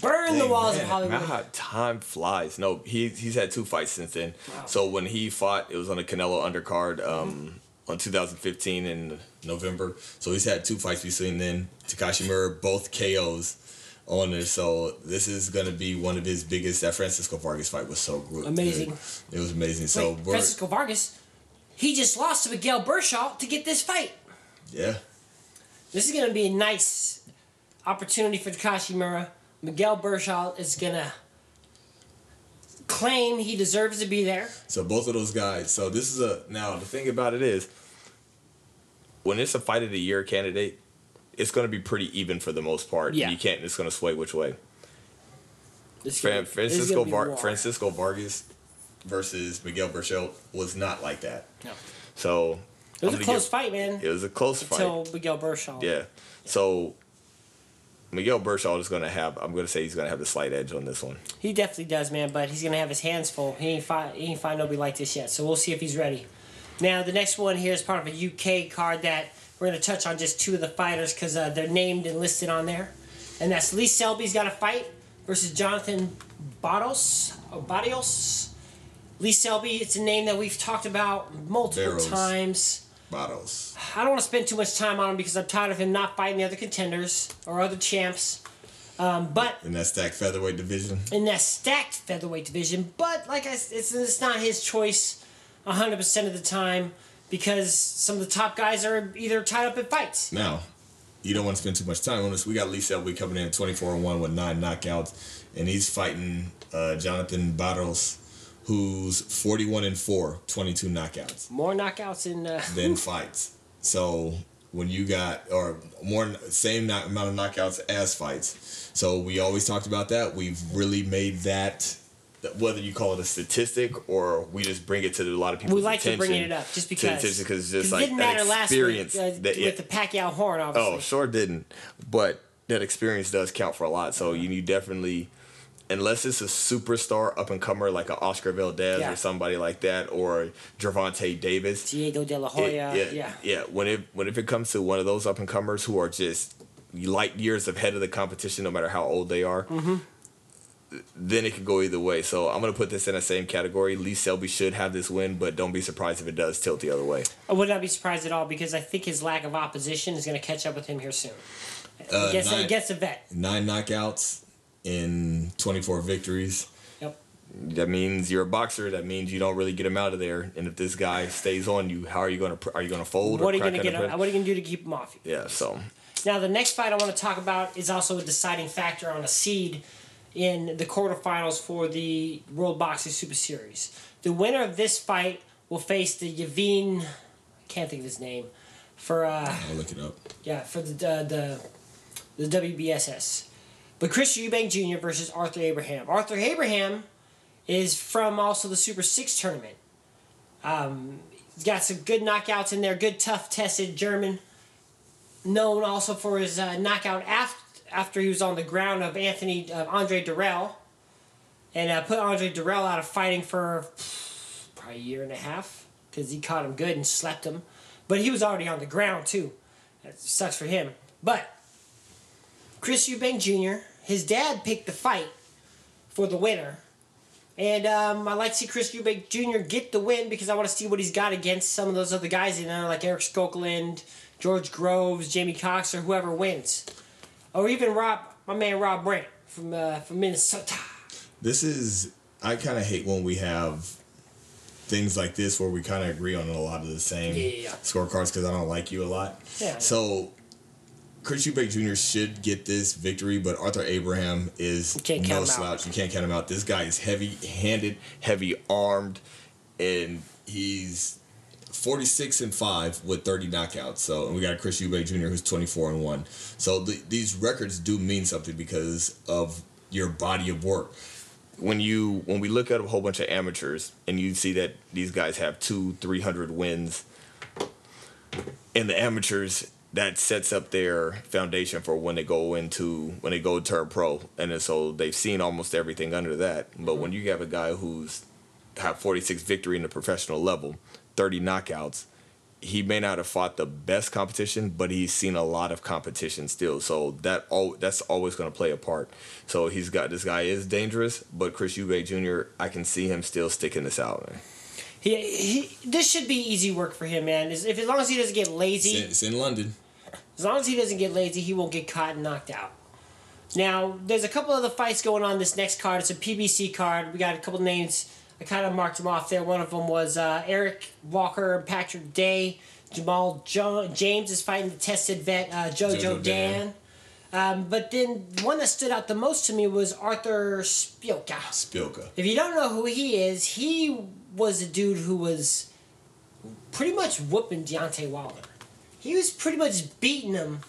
burn the walls man, of Hollywood. how time flies. No, he he's had two fights since then. Wow. So when he fought, it was on the Canelo undercard um, on 2015 in November. So he's had two fights between then. Takashi Miura, both KOs on there. So this is gonna be one of his biggest. That Francisco Vargas fight was so good. Amazing. It was amazing. So Wait, Francisco Vargas, he just lost to Miguel Berchelt to get this fight. yeah. This is going to be a nice opportunity for Takashi Miura. Miguel Berchelt is going to claim he deserves to be there. So both of those guys. So this is a now the thing about it is when it's a fight of the year candidate, it's going to be pretty even for the most part. Yeah. You can't. It's going to sway which way. Fran- Francisco Var- Francisco Vargas versus Miguel Berchelt was not like that. No. So It was I'm a close give- fight, man. It was a close fight. Until Miguel Berchelt. Yeah. So Miguel Berchelt is going to have. I'm going to say he's going to have the slight edge on this one. He definitely does, man. But he's gonna have his hands full. He ain't fight. He ain't find nobody like this yet. So we'll see if he's ready. Now the next one here is part of a UK card that we're gonna touch on just two of the fighters because uh, they're named and listed on there, and that's Lee Selby's got a fight versus Jonathan Barros or Barrios. Lee Selby, it's a name that we've talked about multiple Barros. times. Bottles. I don't want to spend too much time on him because I'm tired of him not fighting the other contenders or other champs. Um, but In that stacked featherweight division. in that stacked featherweight division. But like I, it's it's not his choice, hundred percent of the time because some of the top guys are either tied up in fights. Now, you don't want to spend too much time on this. We got Lee Selby coming in 24 and 1 with nine knockouts, and he's fighting uh, Jonathan Barros, who's 41 and 4, 22 knockouts, More knockouts in. Uh, then (laughs) fights. So when you got, or more, same amount of knockouts as fights. So we always talked about that. We've really made that. Whether you call it a statistic or we just bring it to a lot of people. we like to bring it up just because. because just it like didn't that matter last week experience uh, that- yeah. with the Pacquiao Horn, obviously. Oh, sure didn't. But that experience does count for a lot. So you need definitely, unless it's a superstar up and comer like an Oscar Valdez Yeah. or somebody like that, or Gervonta Davis. Diego De La it- Hoya. yeah, yeah. When it when if it comes to one of those up and comers who are just light years ahead of the competition, no matter how old they are, Mm-hmm. then it could go either way. So I'm gonna put this in the same category. Lee Selby should have this win, but don't be surprised if it does tilt the other way. I would not be surprised at all because I think his lack of opposition is going to catch up with him here soon. Uh, against, nine- against a vet. Nine knockouts in 24 victories. Yep. That means you're a boxer. That means you don't really get him out of there. And if this guy stays on you, how are you gonna are you gonna fold? What or are you going to get? pressure? What are you going to do to keep him off you? Yeah. So Now, the next fight I want to talk about is also a deciding factor on a seed in the quarterfinals for the World Boxing Super Series. The winner of this fight will face the Yavin, I can't think of his name, for uh, I'll look it up. yeah for the uh, the the WBSS. But Chris Eubank Jr. versus Arthur Abraham. Arthur Abraham is from also the Super Six tournament. Um, he's got some good knockouts in there. Good, tough, tested German. Known also for his uh, knockout after after he was on the ground of Anthony uh, Andre Dirrell, and uh, put Andre Dirrell out of fighting for probably a year and a half because he caught him good and slept him. But he was already on the ground too. That sucks for him. But Chris Eubank Jr., his dad picked the fight for the winner. And um, I like to see Chris Eubank Jr. get the win because I want to see what he's got against some of those other guys in there, like Erik Skoglund, George Groves, Jamie Cox, or whoever wins. Or even Rob, my man Rob Brant from, uh, from Minnesota. This is, I kind of hate when we have things like this where we kind of agree on a lot of the same Yeah. scorecards because I don't like you a lot. Yeah. So, Chris Eubank Jr. should get this victory, but Arthur Abraham is no out. slouch. You can't count him out. This guy is heavy handed. heavy armed, and he's 46 and 5 with 30 knockouts. So, and we got Chris Eubank Jr. who's 24 and 1. So, th- these records do mean something because of your body of work. when you when we look at a whole bunch of amateurs and you see that these guys have two three hundred wins and the amateurs that sets up their foundation for when they go into when they go turn pro and then so they've seen almost everything under that but mm-hmm. when you have a guy who's have 46 victory in the professional level 30 knockouts he may not have fought the best competition, but he's seen a lot of competition still. So that all that's always going to play a part. So he's got this guy is dangerous, but Chris Eubank Jr. I can see him still sticking this out. Man. He, he, this should be easy work for him, man. Is- If as long as he doesn't get lazy, It's in, it's in London. As long as he doesn't get lazy, he won't get caught and knocked out. Now, there's a couple other fights going on this next card. It's a PBC card. We got a couple names. I kind of marked them off there. One of them was uh, Eric Walker and Patrick Day. Jamal jo- James is fighting the tested vet uh, Jojo, Jojo Dan. Dan. Um, but then one that stood out the most to me was Arthur Szpilka. Szpilka. If you don't know who he is, he was a dude who was pretty much whooping Deontay Wilder. He was pretty much beating him.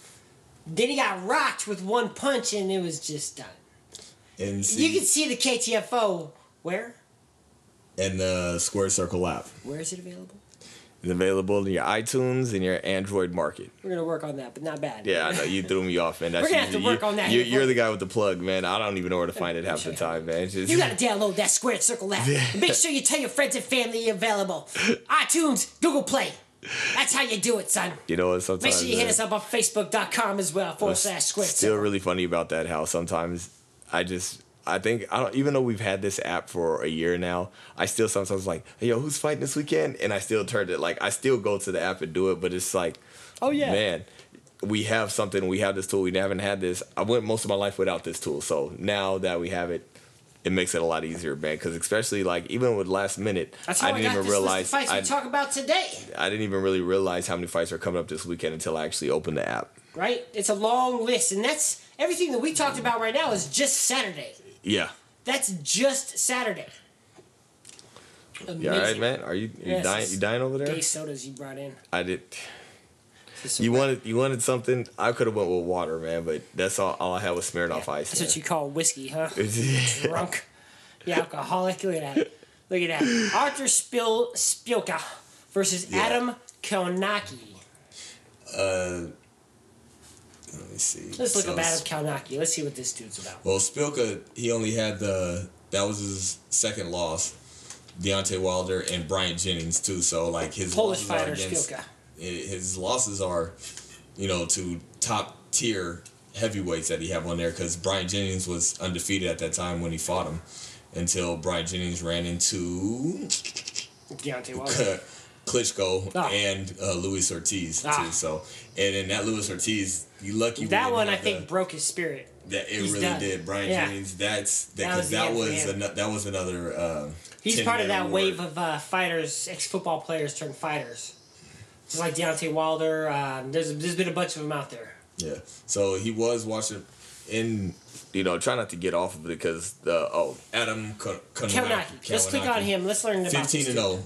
Then he got rocked with one punch, and it was just done. And see, You can see the KTFO. Where? and the Square Circle app. Where is it available? It's available in your iTunes and your Android market. We're gonna work on that, but not bad. Yeah, I know you threw me off, man. That's We're gonna have to you- work on that You're, you're the guy with the plug, man. I don't even know where to find it half the time, man. Just, You gotta download that Squared Circle app. Make sure you tell your friends and family available. (laughs) iTunes, Google Play. That's how you do it, son. you know what? Sometimes Make sure you hit us up on Facebook.com as well, forward slash Squared still really funny about that how sometimes I just I think I don't even though we've had this app for a year now, I still sometimes like, hey yo, who's fighting this weekend? And I still turn it like I still go to the app and do it, but it's like Oh, yeah. Man, we have something, we have this tool, we haven't had this. I went most of my life without this tool. So now that we have it, it makes it a lot easier, man. Because especially like even with last minute, I I, didn't got even this list of realize fights I, we talk about today. I didn't even really realize how many fights are coming up this weekend until I actually opened the app. right? It's a long list, and that's everything that we talked about right now is just Saturday. Yeah. That's just Saturday. Amazing. You all right, man? Are you you Yes, dying? You dying over there? Gay sodas you brought in. I did. You wanted you wanted something. I could have went with water, man, but that's all. All I had was Smirnoff Ice. That's what you call whiskey, huh? (laughs) Drunk. Yeah, alcoholic. Look at that. Look at that. Arthur Spil Szpilka versus Yeah. Adam Kownacki. Uh, Let me see. Let's look So up Adam Kownacki. Let's see what this dude's about. Well, Szpilka, he only had the that was his second loss. Deontay Wilder and Bryant Jennings too. So like his Polish fighter against- Szpilka. His losses are, you know, to top tier heavyweights that he have on there because Bryant Jennings was undefeated at that time when he fought him, until Bryant Jennings ran into Deontay Wilder. Klitschko Ah. and uh, Luis Ortiz Ah. too. So and in that Luis Ortiz, you lucky That one I think broke his spirit. that it He's really done. did. Bryant Yeah. Jennings. That's that That was because that was ano- that was another. Uh, He's part of that award. wave of uh, fighters, ex football players turned fighters. Just like Deontay Wilder. Um, there's there's been a bunch of them out there. Yeah. So he was watching in You know, try not to get off of it because the oh Adam Ko- Kownacki. Let's click on him. Let's learn about 15 this and 0,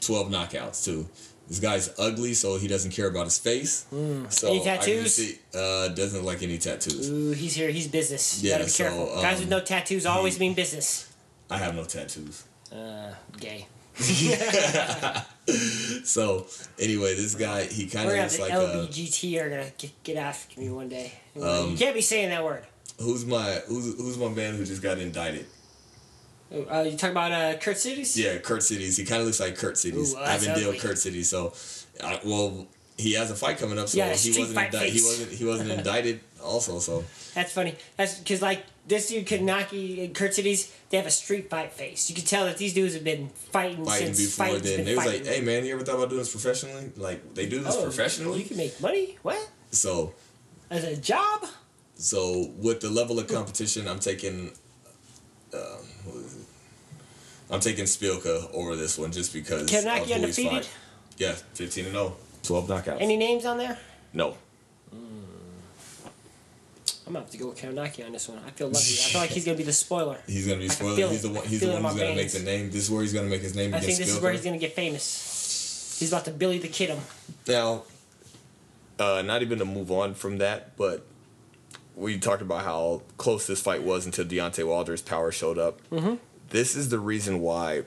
12 knockouts too. This guy's ugly, so he doesn't care about his face. So Hmm. Any tattoos? see- uh, doesn't like any tattoos. Ooh, he's here. He's business. You Yeah, gotta be so, careful. Guys with um, no tattoos always mean business. I have no tattoos. Uh, gay. (laughs) (laughs) (laughs) So anyway, this guy he kind of looks like the a LBGT are gonna get, get after me one day. Um, you can't be saying that word. who's my who's who's my man who just got indicted. Uh, you talking about uh, Kurt Cities? Yeah, Kurt Cities. He kind of looks like Kurt Cities. Ooh, Dale ugly. Kurt Cities. So, I, well, he has a fight coming up, so Yeah, he wasn't indi- he wasn't he wasn't (laughs) indicted also. So That's funny. That's because like this dude Kownacki and Kurt Cities, they have a street fight face. You can tell that these dudes have been fighting, fighting since before fighting's then, they was fighting. like, "Hey man, you ever thought about doing this professionally? Like they do this Oh, professionally." You can make money. What? So As a job? so with the level of competition, I'm taking. Uh, what is it? I'm taking Szpilka over this one just because. Kownacki of who he's undefeated? fight. Yeah, 15 and 0. 12 knockouts. Any names on there? no. I'm gonna have to go with Kownacki on this one. I feel lucky. I feel like he's gonna be the spoiler. He's gonna be I can spoiled. feel He's the one. He's the one who's gonna make the name. This is where he's gonna make his name I against think this Szpilka. is where he's gonna get famous. He's about to Billy the Kid him. Now, uh, not even to move on from that, but we talked about how close this fight was until Deontay Wilder's power showed up. Mm-hmm. This is the reason why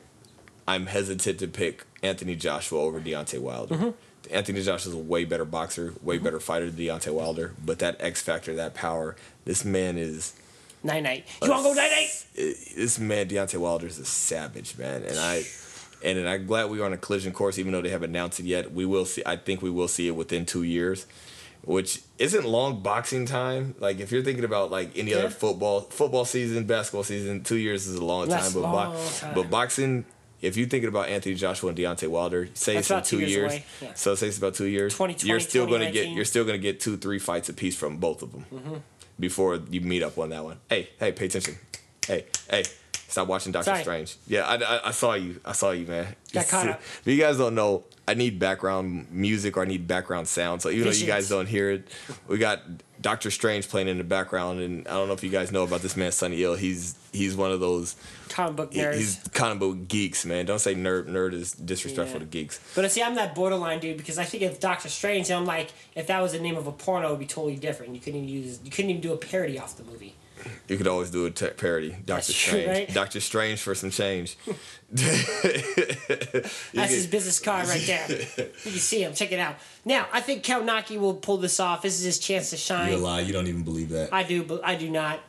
I'm hesitant to pick Anthony Joshua over Deontay Wilder. Mm-hmm. Anthony Joshua is a way better boxer, way mm-hmm. better fighter than Deontay Wilder, but that X factor, that power, this man is. Night night. You wanna go night night? This man, Deontay Wilder, is a savage, man, and I. And, and I'm glad we are on a collision course, even though they haven't announced it yet. We will see. I think we will see it within two years, which isn't long boxing time. Like if you're thinking about like any Yeah. other football football season, basketball season, two years is a long That's time. But bo- long time. but boxing, if you're thinking about Anthony Joshua and Deontay Wilder, say That's it's in about two two years years. yeah. So say it's about two years. 2020, you're still gonna get you're still gonna get two three fights apiece from both of them Mm-hmm. before you meet up on that one. Hey hey, pay attention. Hey hey. Stop watching Doctor Sorry. Strange. Yeah, I, I, I saw you. I saw you, man. Got caught (laughs) up. If you guys don't know, I need background music or I need background sound. So even though you guys don't hear it, we got Doctor Strange playing in the background, and I don't know if you guys know about this man, Sonny Ill. He's he's one of those. Comic book nerds. He's comic book geeks, man. Don't say nerd. Nerd is disrespectful Yeah. to geeks. But see, I'm that borderline dude because I think of Doctor Strange, and I'm like, if that was the name of a porno, it'd be totally different. You couldn't even use, you couldn't even do a parody off the movie. You could always do a te- parody. Doctor That's true, Strange. right? Doctor Strange for some change. (laughs) (laughs) That's his business card right there. you can see him. Check it out. Now, I think Kownacki will pull this off. This is his chance to shine. You're shine. a lie. You don't even believe that. I do, but I do not.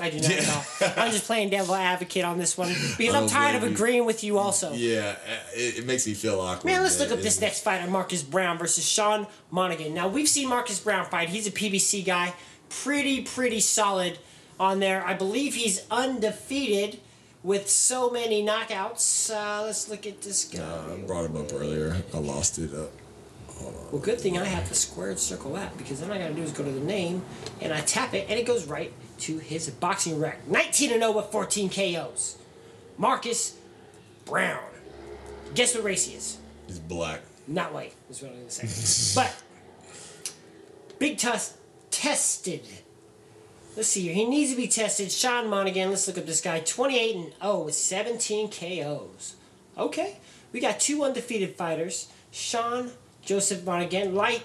I do not at all. I'm just playing devil advocate on this one because I I'm tired of blame you. agreeing with you also. yeah, uh, it, it makes me feel awkward. Man, let's look man. up this next fighter, Marcus Brown versus Sean Monaghan. Now we've seen Marcus Brown fight. He's a PBC guy, pretty pretty solid on there. I believe he's undefeated with so many knockouts. Uh, let's look at this guy. Uh, I brought him up earlier. I lost it up. Well, good thing I have the squared circle app because then all I gotta do is go to the name and I tap it and it goes right to his boxing rec. 19 0 with 14 KOs. Marcus Brown. Guess what race he is? He's black. Not white, is what I'm gonna say. (laughs) but Big Tuss tested. Let's see here. He needs to be tested. Sean Monaghan. Let's look up this guy. 28 and 0 with 17 KOs. Okay. We got two undefeated fighters. Sean Joseph Monaghan, light,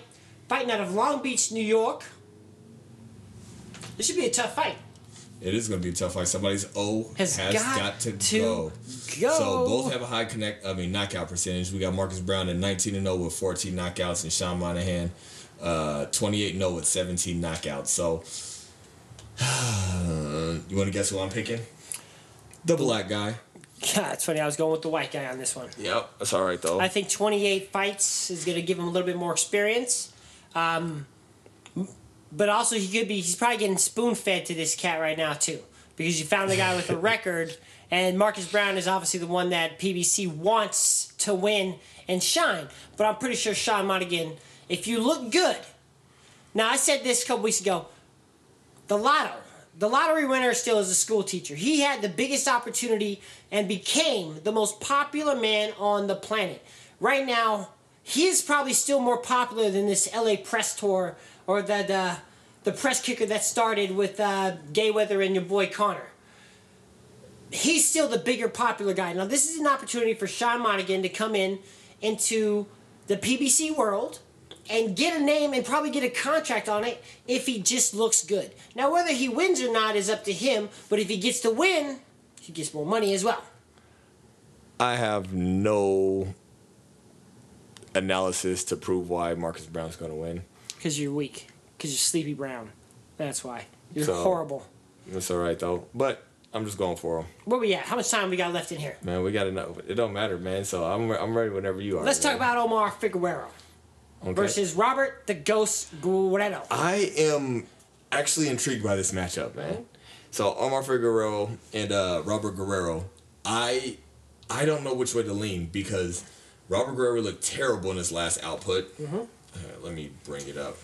fighting out of Long Beach, New York. This should be a tough fight. It is going to be a tough fight. Somebody's O Has has, got got, to, to go. go. So both have a high connect. I mean knockout percentage. We got Marcus Brown at 19 and 0 with 14 knockouts, and Sean Monaghan uh, 28 0 with 17 knockouts. So, (sighs) you want to guess who I'm picking? The black guy. Yeah, it's funny. I was going with the white guy on this one. Yep, that's all right though. I think 28 fights is going to give him a little bit more experience. Um, but also, he could be, he's probably getting spoon fed to this cat right now, too. Because you found the guy with a (laughs) record, and Marcus Brown is obviously the one that PBC wants to win and shine. But I'm pretty sure Sean Monaghan, if you look good, now I said this a couple weeks ago, the lotto. The lottery winner still is a school teacher. He had the biggest opportunity and became the most popular man on the planet. Right now, he is probably still more popular than this LA press tour or the the, the press kicker that started with uh, Gayweather and your boy Conor. He's still the bigger popular guy. Now this is an opportunity for Sean Monaghan to come in into the PBC world and get a name and probably get a contract on it if he just looks good. Now whether he wins or not is up to him, but if he gets to win, he gets more money as well. I have no analysis to prove why Marcus Brown's going to win. Because you're weak. Because you're Sleepy Brown. That's why. You're So- horrible. That's all right though. But I'm just going for him, Where we at? How much time we got left in here? man. We got know. It don't matter, man. So I'm I'm ready whenever you are. Let's talk about Omar Figueroa Okay. versus Robert the Ghost Guerrero. I am actually intrigued by this matchup, man. So Omar Figueroa and uh, Robert Guerrero, I I don't know which way to lean because Robert Guerrero looked terrible in his last output. Mm-hmm. Uh, let me bring it up.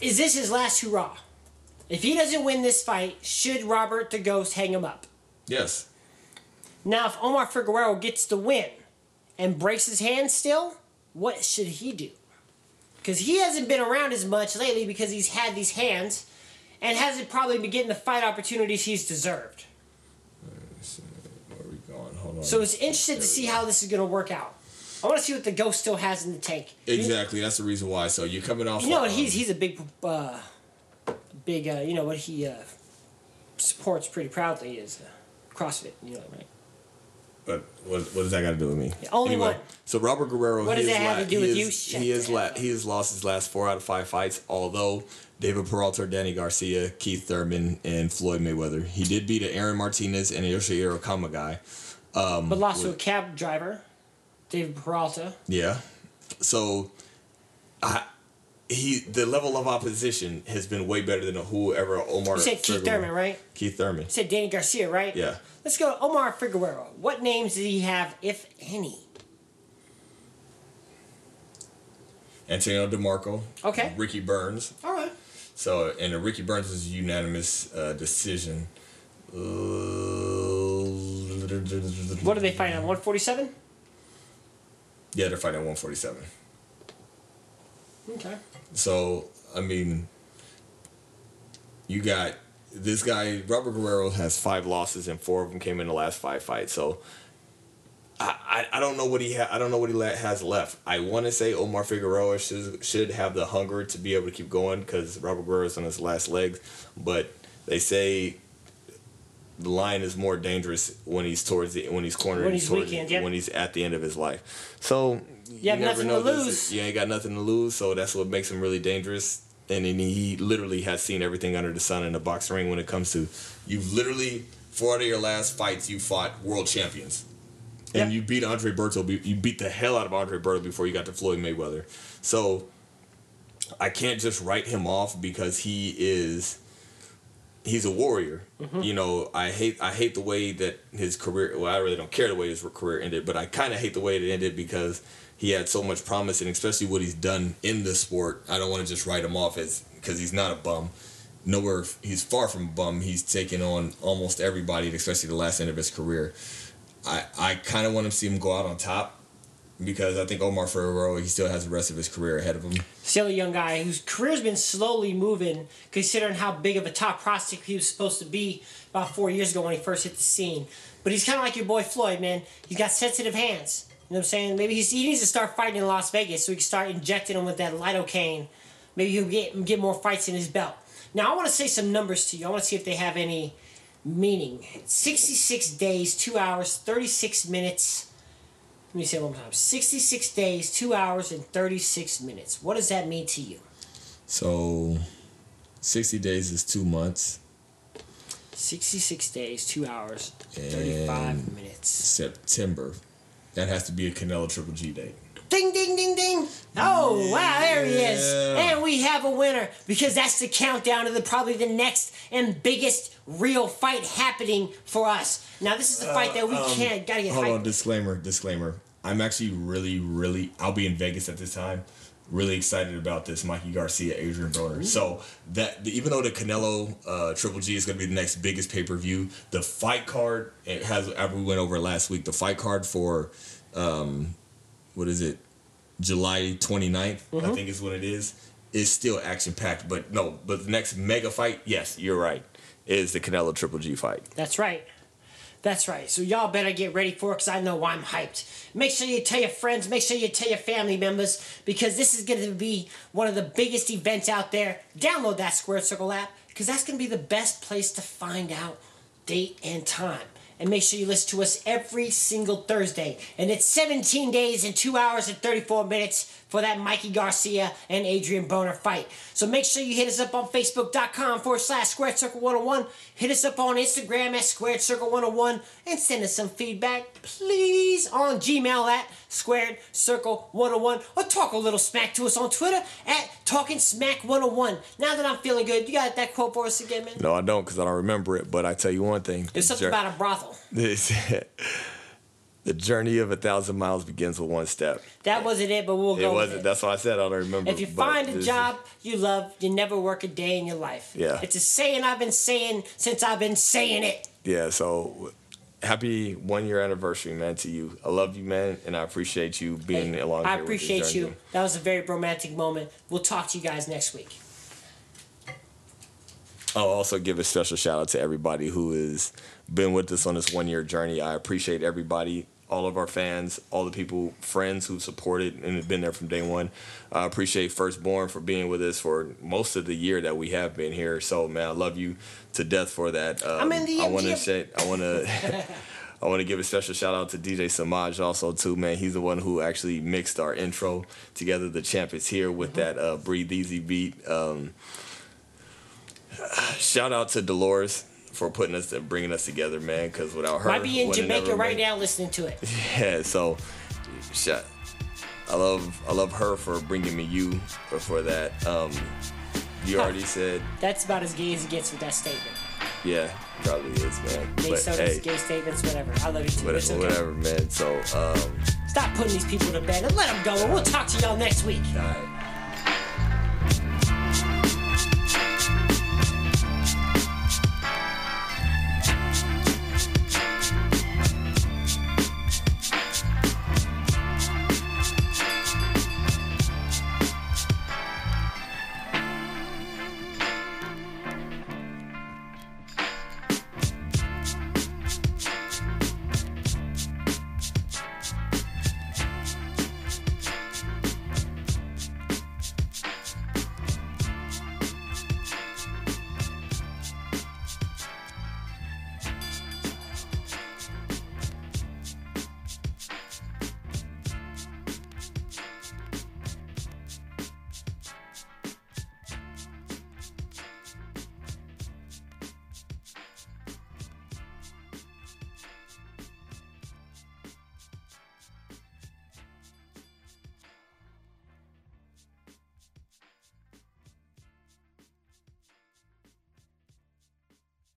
Is this his last hurrah? If he doesn't win this fight, should Robert the Ghost hang him up? Yes. Now, if Omar Figueroa gets the win and breaks his hand still, what should he do? Because he hasn't been around as much lately because he's had these hands and hasn't probably been getting the fight opportunities he's deserved. Where are we going? Hold on. So it's interesting to see how this is going to work out. I want to see what the Ghost still has in the tank. exactly. That's the reason why. So you're coming off. You know. He's um, he's a big, uh, big. Uh, you know what he uh, supports pretty proudly is uh, CrossFit. You know right? But what, what does that got to do with me? only one. So Robert Guerrero. What he does is that have la- to do he with is- you? He has the la- he has lost his last four out of five fights. Although David Peralta, Danny Garcia, Keith Thurman, and Floyd Mayweather, he did beat an Aaron Martinez and a Yoshihiro Kamegai. Um, But lost to a cab driver, David Peralta. Yeah. So, I he the level of opposition has been way better than whoever Omar. You said Keith Figueroa- Thurman, right? Keith Thurman. You said Danny Garcia, right? Yeah. Let's go Omar Figueroa. What names did he have, if any? Antonio DeMarco. Okay. Ricky Burns. All right. So and the Ricky Burns a unanimous uh, decision. Uh, What are they fighting on? 147? Yeah, they're fighting at 147. Okay. So I mean, you got this guy Robert Guerrero has five losses and four of them came in the last five fights. So. I, I, I don't know what he ha- I don't know what he le- has left. I want to say Omar Figueroa should should have the hunger to be able to keep going because Robert Guerrero's on his last legs, but they say the lion is more dangerous when he's towards the when he's cornered When he's towards- yeah. when he's at the end of his life. So You have nothing to lose. You ain't got nothing to lose, so that's what makes him really dangerous. And then he literally has seen everything under the sun in the boxing ring when it comes to You've literally four out of your last fights you fought world champions. and Yep. you beat Andre Berto. You beat the hell out of Andre Berto before you got to Floyd Mayweather. So I can't just write him off because he is he's a warrior. Mm-hmm. You know, I hate I hate the way that his career. Well, I really don't care the way his career ended, but I kind of hate the way it ended because he had so much promise, and especially what he's done in the sport. I don't want to just write him off as because he's not a bum. Nowhere he's far from a bum. He's taken on almost everybody, especially the last end of his career. I I kind of want to see him go out on top because I think Omar Ferrero he still has the rest of his career ahead of him. Still a young guy whose career's been slowly moving, considering how big of a top prospect he was supposed to be about four years ago when he first hit the scene. But he's kind of like your boy Floyd, man. He's got sensitive hands. You know what I'm saying? Maybe he needs to start fighting in Las Vegas so he can start injecting him with that lidocaine. Maybe he'll get get more fights in his belt. Now I want to say some numbers to you. I want to see if they have any meaning. 66 days, 2 hours, 36 minutes. Let me say it one more time. 66 days, 2 hours, and 36 minutes. What does that mean to you? So, 60 days is two months. 66 days, 2 hours, 35 minutes. September. That has to be a Canelo Triple G date. Ding, ding, ding, ding. Oh, wow, there he is. And we have a winner because that's the countdown to the probably the next and biggest real fight happening for us. Now, this is the fight that we can't, gotta get Uh, um, Hold on, disclaimer, disclaimer. I'm actually really, really, I'll be in Vegas at this time. Really excited about this Mikey Garcia, Adrian Broner. So that even though the Canelo uh, Triple G is going to be the next biggest pay per view, the fight card it has. After we went over last week, the fight card for, um, what is it, July 29th, I think is what it is, is still action packed. But no, but the next mega fight, yes, You're right. Is the Canelo Triple G fight? That's right. That's right. So y'all better get ready for it because I know I'm hyped. Make sure you tell your friends, make sure you tell your family members because this is going to be one of the biggest events out there. Download that Square Circle app because that's going to be the best place to find out date and time. And make sure you listen to us every single Thursday. And it's 17 days and 2 hours and 34 minutes for that Mikey Garcia and Adrian Boner fight. So make sure you hit us up on Facebook.com forward slash Squared Circle 101. Hit us up on Instagram at Squared Circle 101 and send us some feedback, please, on Gmail at Squared Circle 101 or talk a little smack to us on Twitter at Talking Smack 101. Now that I'm feeling good, you got that quote for us again, man? No, I don't because I don't remember it. But I tell you one thing. There's something about a brothel. (laughs) This, the journey of a thousand miles begins with one step. That wasn't it, but we'll It go with wasn't. it. That's why I said I don't remember. If you find a job you love, you never work a day in your life. Yeah. It's a saying I've been saying since I've been saying it. Yeah. So happy one year anniversary, man, to you. I love you, man, and I appreciate you being Hey, along. I appreciate you. That was a very romantic moment. We'll talk to you guys next week. I'll also give a special shout out to everybody who has been with us on this one year journey. I appreciate everybody, all of our fans, all the people, friends who supported and have been there from day one. I appreciate Firstborn for being with us for most of the year that we have been here. So man, I love you to death for that. Um, I'm in the I want to say, I want to. (laughs) I want to give a special shout out to DJ Samaj also too, man. He's the one who actually mixed our intro together. The champ is here with Mm-hmm. that uh, "Breathe Easy" beat. Um, shout out to Dolores for putting us and bringing us together, man. Because without her, Might be in Jamaica right now listening to it. (laughs) Yeah, so shout. I love I love her for bringing me you for, for that. Um, you Huh. already said, That's about as gay as it gets with that statement. yeah, probably is, man. Gay But hey, gay statements, whatever. I love you too. whatever, okay. whatever, man. So um, Stop putting these people to bed and let them go. And we'll talk to y'all next week. all right.